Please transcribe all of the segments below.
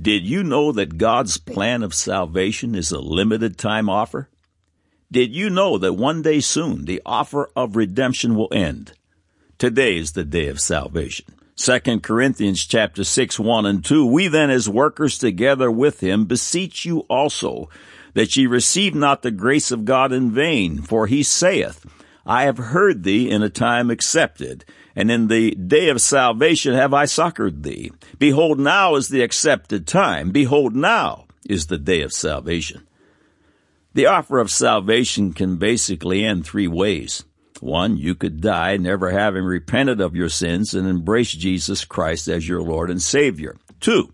Did you know that God's plan of salvation is a limited time offer? Did you know that one day soon the offer of redemption will end? Today is the day of salvation. 2 Corinthians chapter 6, 1 and 2. We then as workers together with him beseech you also that ye receive not the grace of God in vain, for he saith, I have heard thee in a time accepted, and in the day of salvation have I succored thee. Behold, now is the accepted time. Behold, now is the day of salvation. The offer of salvation can basically end three ways. One, you could die never having repented of your sins and embrace Jesus Christ as your Lord and Savior. Two,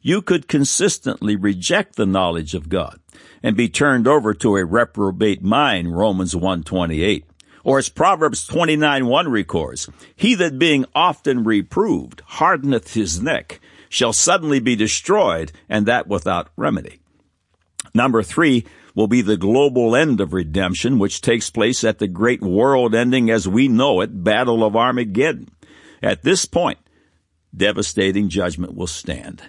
you could consistently reject the knowledge of God and be turned over to a reprobate mind, Romans 128. Or as Proverbs 29 1 records, He that being often reproved hardeneth his neck shall suddenly be destroyed, and that without remedy. Number three, will be the global end of redemption, which takes place at the great world ending as we know it, Battle of Armageddon. At this point, devastating judgment will stand.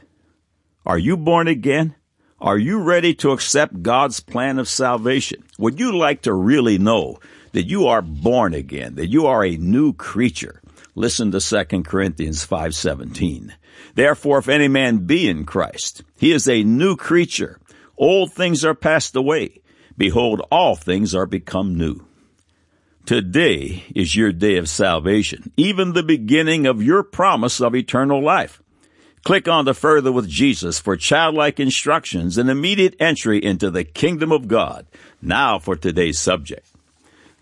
Are you born again? Are you ready to accept God's plan of salvation? Would you like to really know that you are born again, that you are a new creature? Listen to 2 Corinthians 5:17. Therefore if any man be in Christ, he is a new creature. Old things are passed away. Behold, all things are become new. Today is your day of salvation, even the beginning of your promise of eternal life. Click on the Further with Jesus for childlike instructions and immediate entry into the kingdom of God. Now for today's subject.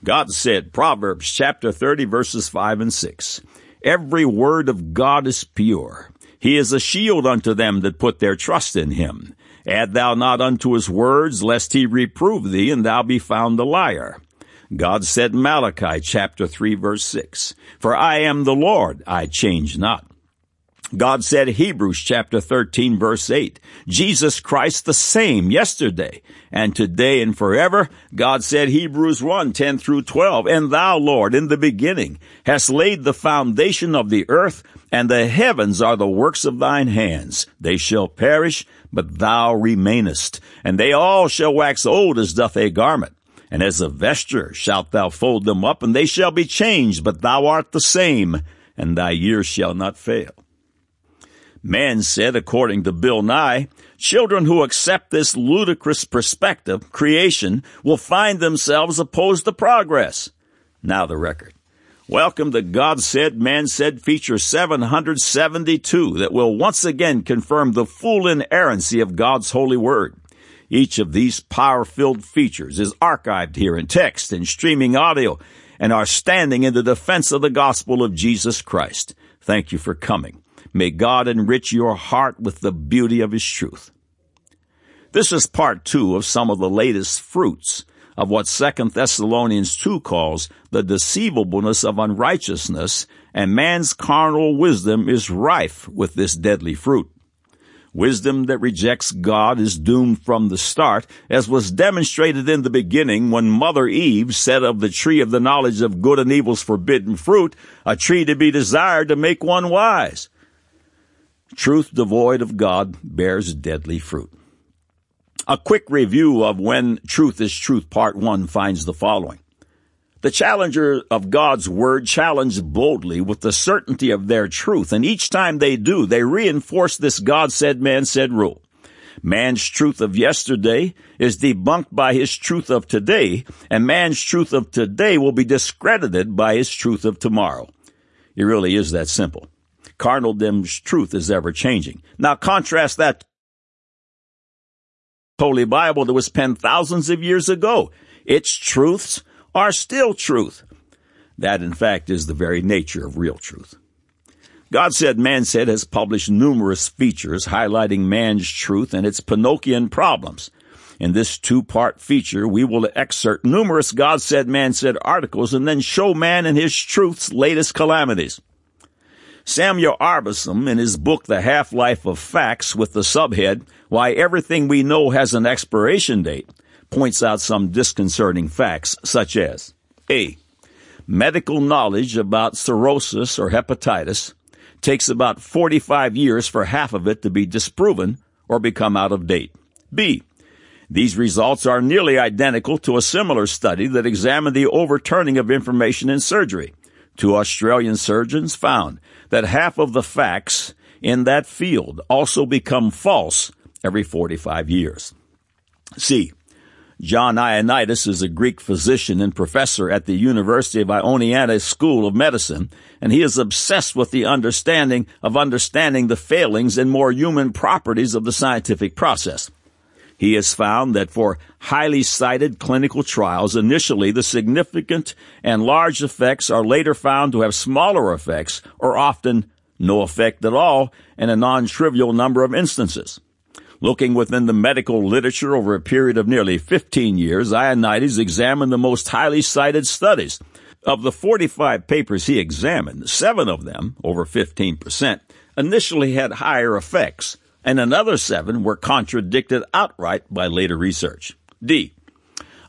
God said, Proverbs chapter 30 verses 5 and 6, Every word of God is pure. He is a shield unto them that put their trust in him. Add thou not unto his words, lest he reprove thee, and thou be found a liar. God said Malachi chapter 3 verse 6, For I am the Lord, I change not. God said Hebrews chapter 13 verse 8, Jesus Christ the same yesterday and today and forever. God said Hebrews 1 10 through 12, And thou, Lord, in the beginning hast laid the foundation of the earth, and the heavens are the works of thine hands. They shall perish, but thou remainest, and they all shall wax old as doth a garment. And as a vesture shalt thou fold them up, and they shall be changed, but thou art the same, and thy years shall not fail. Man said, according to Bill Nye, children who accept this ludicrous perspective, creation, will find themselves opposed to progress. Now the record. Welcome to God Said, Man Said feature 772 that will once again confirm the full inerrancy of God's holy word. Each of these power-filled features is archived here in text and streaming audio and are standing in the defense of the gospel of Jesus Christ. Thank you for coming. May God enrich your heart with the beauty of His truth. This is part two of some of the latest fruits of what 2 Thessalonians 2 calls the deceivableness of unrighteousness, and man's carnal wisdom is rife with this deadly fruit. Wisdom that rejects God is doomed from the start, as was demonstrated in the beginning when Mother Eve said of the tree of the knowledge of good and evil's forbidden fruit, a tree to be desired to make one wise. Truth devoid of God bears deadly fruit. A quick review of When Truth is Truth Part 1 finds the following. The challenger of God's word challenge boldly with the certainty of their truth, and each time they do, they reinforce this God said, man said rule. Man's truth of yesterday is debunked by his truth of today, and man's truth of today will be discredited by his truth of tomorrow. It really is that simple. Carnaldem's truth is ever changing. Now contrast that Holy Bible that was penned thousands of years ago. Its truths are still truth. That, in fact, is the very nature of real truth. God Said, Man Said has published numerous features highlighting man's truth and its Pinocchian problems. In this two-part feature, we will excerpt numerous God Said, Man Said articles and then show man and his truth's latest calamities. Samuel Arbesman, in his book The Half-Life of Facts with the subhead, Why Everything We Know Has an Expiration Date, points out some disconcerting facts such as A. Medical knowledge about cirrhosis or hepatitis takes about 45 years for half of it to be disproven or become out of date. B. These results are nearly identical to a similar study that examined the overturning of information in surgery. Two Australian surgeons found that half of the facts in that field also become false every 45 years. C. John Ioannidis is a Greek physician and professor at the University of Ioannina School of Medicine, and he is obsessed with the understanding of understanding the failings and more human properties of the scientific process. He has found that for highly cited clinical trials, initially the significant and large effects are later found to have smaller effects or often no effect at all in a non-trivial number of instances. Looking within the medical literature over a period of nearly 15 years, Ioannidis examined the most highly cited studies. Of the 45 papers he examined, seven of them, over 15%, initially had higher effects, and another seven were contradicted outright by later research. D.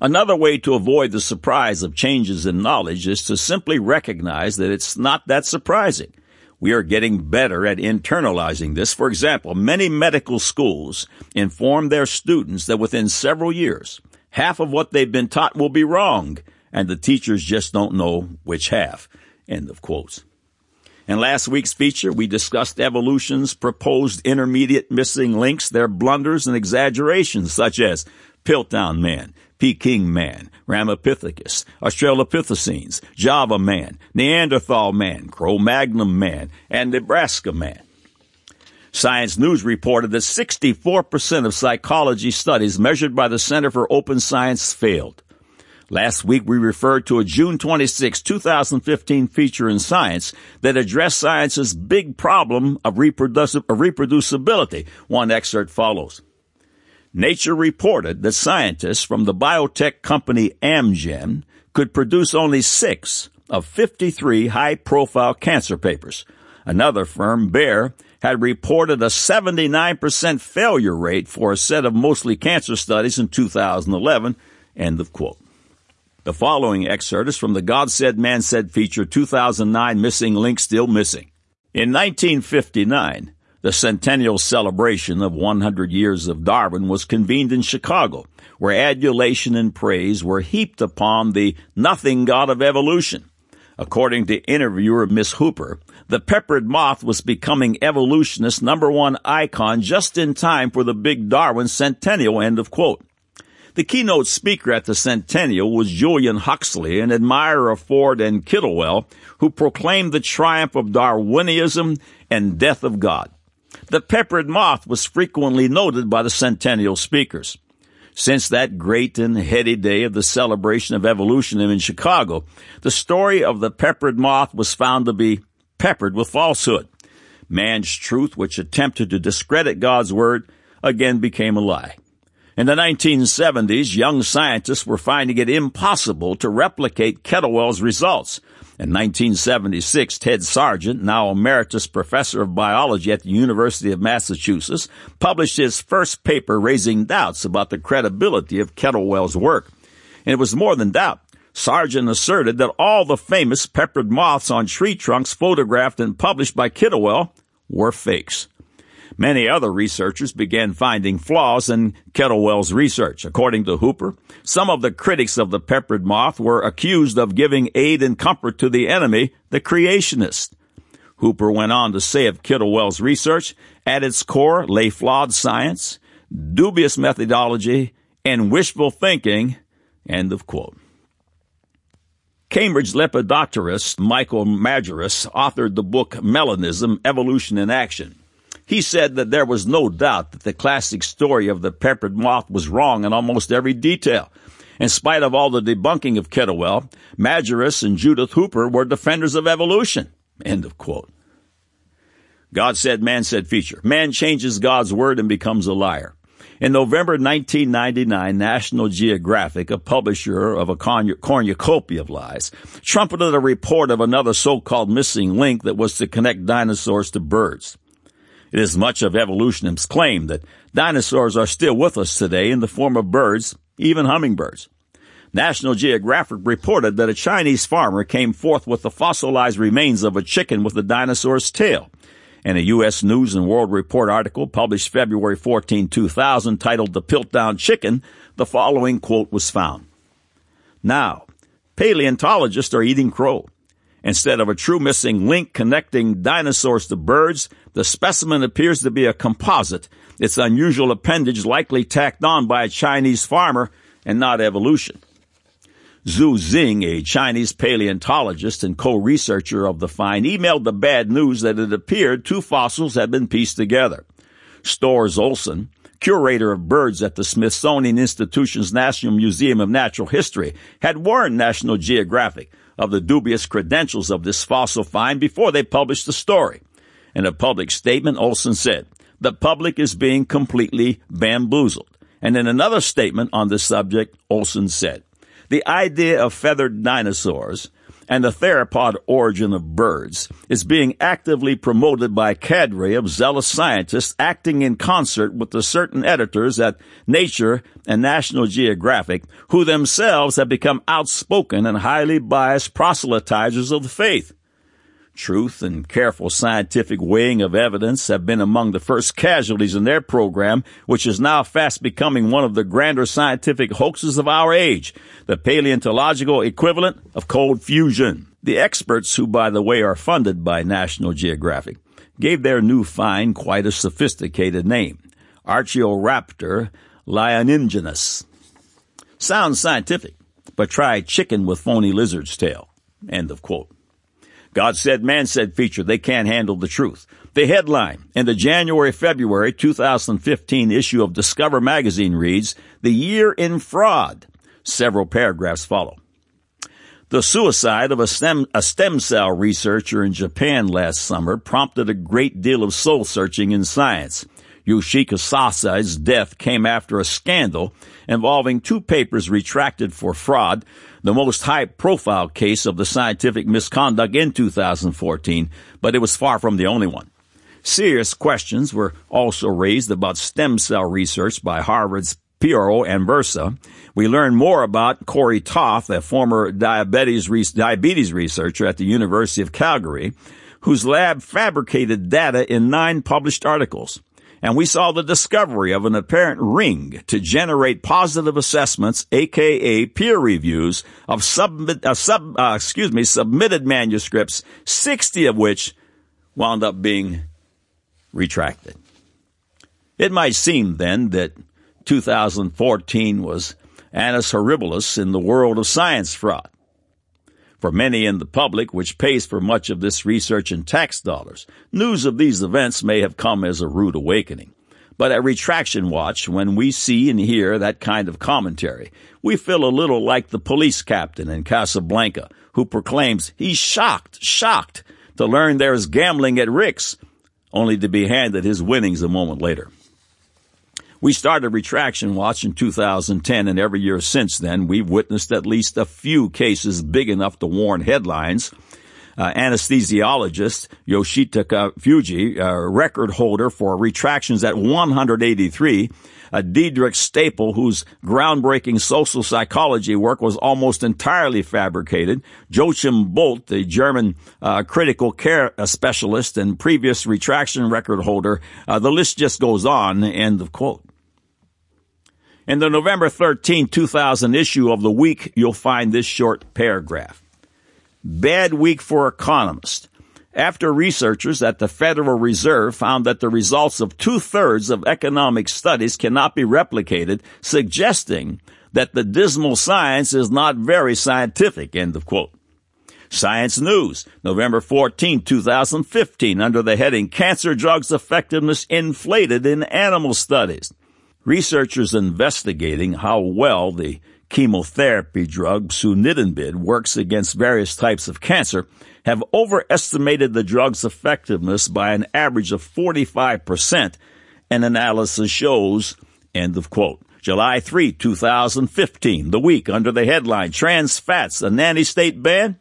Another way to avoid the surprise of changes in knowledge is to simply recognize that it's not that surprising. We are getting better at internalizing this. For example, many medical schools inform their students that within several years, half of what they've been taught will be wrong, and the teachers just don't know which half. End of quotes. In last week's feature, we discussed evolution's proposed intermediate missing links, their blunders and exaggerations, such as Piltdown Man, Peking man, Ramapithecus, Australopithecines, Java man, Neanderthal man, Cro-Magnon man, and Nebraska man. Science News reported that 64% of psychology studies measured by the Center for Open Science failed. Last week we referred to a June 26, 2015 feature in Science that addressed science's big problem of, reproducibility. One excerpt follows. Nature reported that scientists from the biotech company Amgen could produce only six of 53 high profile cancer papers. Another firm, Bayer, had reported a 79% failure rate for a set of mostly cancer studies in 2011. End of quote. The following excerpt is from the God Said Man Said feature 2009 Missing Link Still Missing. In 1959, the centennial celebration of 100 years of Darwin was convened in Chicago, where adulation and praise were heaped upon the nothing god of evolution. According to interviewer Miss Hooper, the peppered moth was becoming evolutionist number one icon just in time for the big Darwin centennial, end of quote. The keynote speaker at the centennial was Julian Huxley, an admirer of Ford and Kettlewell, who proclaimed the triumph of Darwinism and death of God. The peppered moth was frequently noted by the centennial speakers. Since that great and heady day of the celebration of evolution in Chicago, the story of the peppered moth was found to be peppered with falsehood. Man's truth, which attempted to discredit God's word, again became a lie. In the 1970s, young scientists were finding it impossible to replicate Kettlewell's results. In 1976, Ted Sargent, now emeritus professor of biology at the University of Massachusetts, published his first paper raising doubts about the credibility of Kettlewell's work. And it was more than doubt. Sargent asserted that all the famous peppered moths on tree trunks photographed and published by Kettlewell were fakes. Many other researchers began finding flaws in Kettlewell's research. According to Hooper, some of the critics of the peppered moth were accused of giving aid and comfort to the enemy, the creationists. Hooper went on to say of Kettlewell's research, at its core lay flawed science, dubious methodology, and wishful thinking. End of quote. Cambridge lepidopterist Michael Majerus authored the book Melanism, Evolution in Action. He said that there was no doubt that the classic story of the peppered moth was wrong in almost every detail. In spite of all the debunking of Kettlewell, Majerus and Judith Hooper were defenders of evolution. End of quote. God said, man said feature. Man changes God's word and becomes a liar. In November 1999, National Geographic, a publisher of a cornucopia of lies, trumpeted a report of another so-called missing link that was to connect dinosaurs to birds. It is much of evolutionist's claim that dinosaurs are still with us today in the form of birds, even hummingbirds. National Geographic reported that a Chinese farmer came forth with the fossilized remains of a chicken with a dinosaur's tail. In a U.S. News and World Report article published February 14, 2000, titled The Piltdown Chicken, the following quote was found. Now, paleontologists are eating crow. Instead of a true missing link connecting dinosaurs to birds, the specimen appears to be a composite, its unusual appendage likely tacked on by a Chinese farmer and not evolution. Xu Xing, a Chinese paleontologist and co-researcher of the find, emailed the bad news that it appeared two fossils had been pieced together. Storrs Olson, curator of birds at the Smithsonian Institution's National Museum of Natural History, had warned National Geographic of the dubious credentials of this fossil find before they published the story. In a public statement, Olson said, the public is being completely bamboozled. And in another statement on the subject, Olson said, the idea of feathered dinosaurs and the theropod origin of birds is being actively promoted by a cadre of zealous scientists acting in concert with the certain editors at Nature and National Geographic who themselves have become outspoken and highly biased proselytizers of the faith. Truth and careful scientific weighing of evidence have been among the first casualties in their program, which is now fast becoming one of the grander scientific hoaxes of our age, the paleontological equivalent of cold fusion. The experts, who by the way are funded by National Geographic, gave their new find quite a sophisticated name, Archaeoraptor liaoningensis. Sounds scientific, but try chicken with phony lizard's tail. End of quote. God said, man said feature. They can't handle the truth. The headline in the January February 2015 issue of Discover magazine reads, The Year in Fraud. Several paragraphs follow. The suicide of a stem, a stem cell researcher in Japan last summer prompted a great deal of soul searching in science. Yoshiki Sasai's death came after a scandal involving two papers retracted for fraud, the most high profile case of the scientific misconduct in 2014, but it was far from the only one. Serious questions were also raised about stem cell research by Harvard's Piero Anversa. We learned more about Corey Toth, a former diabetes, diabetes researcher at the University of Calgary, whose lab fabricated data in nine published articles and we saw the discovery of an apparent ring to generate positive assessments, aka peer reviews of submit, uh, sub, uh, excuse me, submitted manuscripts, 60 of which wound up being retracted. It might seem then that 2014 was annus horribilis in the world of science fraud for many in the public, which pays for much of this research in tax dollars. News of these events may have come as a rude awakening. But at Retraction Watch, when we see and hear that kind of commentary, we feel a little like the police captain in Casablanca who proclaims he's shocked, shocked to learn there's gambling at Rick's, only to be handed his winnings a moment later. We started Retraction Watch in 2010, and every year since then, we've witnessed at least a few cases big enough to warrant headlines. Uh, anesthesiologist Yoshitaka Fujii, uh, record holder for retractions at 183, uh, Diederik Stapel, whose groundbreaking social psychology work was almost entirely fabricated, Joachim Boldt, the German uh, critical care uh, specialist and previous retraction record holder. Uh, the list just goes on. End of quote. In the November 13, 2000 issue of The Week, you'll find this short paragraph. Bad week for economists. After researchers at the Federal Reserve found that the results of two thirds of economic studies cannot be replicated, suggesting that the dismal science is not very scientific, end of quote. Science News, November 14, 2015, under the heading Cancer Drugs Effectiveness Inflated in Animal Studies. Researchers investigating how well the chemotherapy drug sunitinib works against various types of cancer have overestimated the drug's effectiveness by an average of 45%, an analysis shows, end of quote. July 3, 2015, the week under the headline Trans Fats, a nanny state ban?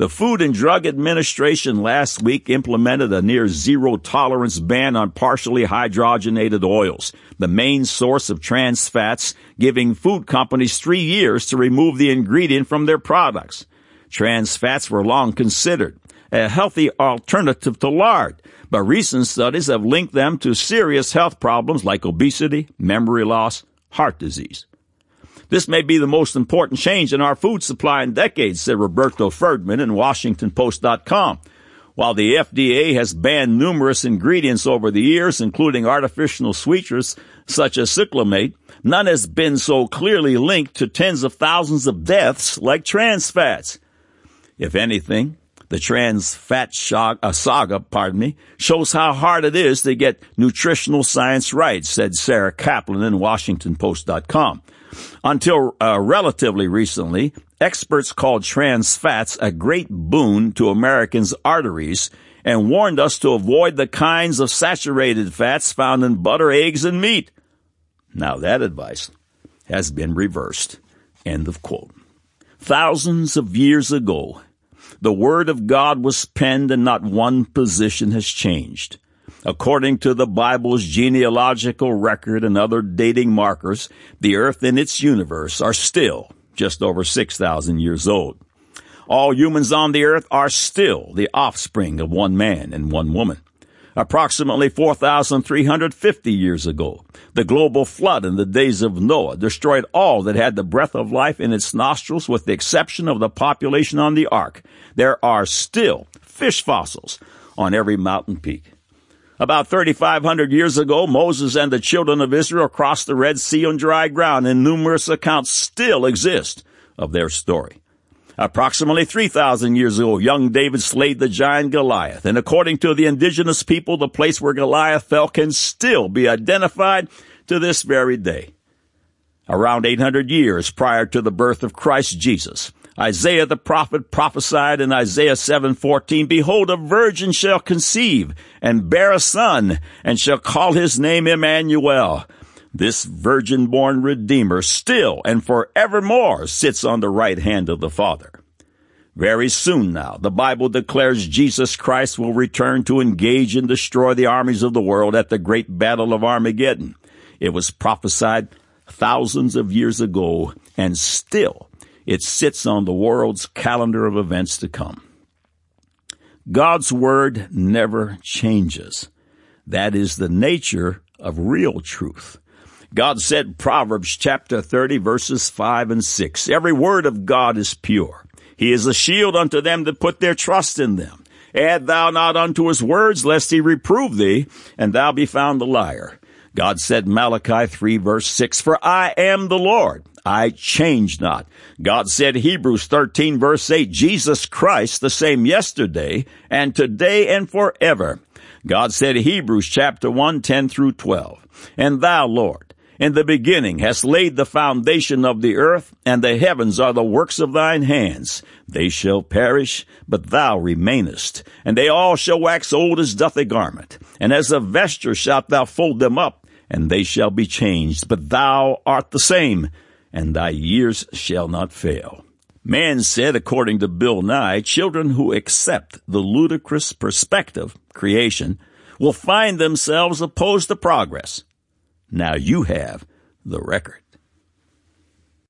The Food and Drug Administration last week implemented a near zero tolerance ban on partially hydrogenated oils, the main source of trans fats, giving food companies three years to remove the ingredient from their products. Trans fats were long considered a healthy alternative to lard, but recent studies have linked them to serious health problems like obesity, memory loss, heart disease. This may be the most important change in our food supply in decades, said Roberto Ferdman in WashingtonPost.com. While the FDA has banned numerous ingredients over the years, including artificial sweeteners such as cyclamate, none has been so clearly linked to tens of thousands of deaths like trans fats. If anything, the trans fat uh, saga, pardon me, shows how hard it is to get nutritional science right, said Sarah Kaplan in WashingtonPost.com. Until uh, relatively recently, experts called trans fats a great boon to Americans' arteries and warned us to avoid the kinds of saturated fats found in butter, eggs, and meat. Now that advice has been reversed. End of quote. Thousands of years ago, the Word of God was penned and not one position has changed. According to the Bible's genealogical record and other dating markers, the earth and its universe are still just over 6,000 years old. All humans on the earth are still the offspring of one man and one woman. Approximately 4,350 years ago, the global flood in the days of Noah destroyed all that had the breath of life in its nostrils with the exception of the population on the ark. There are still fish fossils on every mountain peak. About 3,500 years ago, Moses and the children of Israel crossed the Red Sea on dry ground, and numerous accounts still exist of their story. Approximately 3,000 years ago, young David slayed the giant Goliath, and according to the indigenous people, the place where Goliath fell can still be identified to this very day. Around 800 years prior to the birth of Christ Jesus, Isaiah the prophet prophesied in Isaiah 7:14, Behold, a virgin shall conceive and bear a son, and shall call his name Emmanuel. This virgin-born Redeemer still and forevermore sits on the right hand of the Father. Very soon now, the Bible declares Jesus Christ will return to engage and destroy the armies of the world at the great battle of Armageddon. It was prophesied thousands of years ago, and still it sits on the world's calendar of events to come. God's Word never changes. That is the nature of real truth. God said, Proverbs chapter 30 verses 5 and 6, Every word of God is pure. He is a shield unto them that put their trust in them. Add thou not unto his words, lest he reprove thee, and thou be found a liar. God said, Malachi 3 verse 6, For I am the Lord. I change not. God said Hebrews 13 verse 8, Jesus Christ the same yesterday and today and forever. God said Hebrews chapter 1, 10 through 12, And thou, Lord, in the beginning hast laid the foundation of the earth, and the heavens are the works of thine hands. They shall perish, but thou remainest, and they all shall wax old as doth a garment, and as a vesture shalt thou fold them up, and they shall be changed, but thou art the same, and thy years shall not fail. Man said, according to Bill Nye, children who accept the ludicrous perspective, creation, will find themselves opposed to progress. Now you have the record.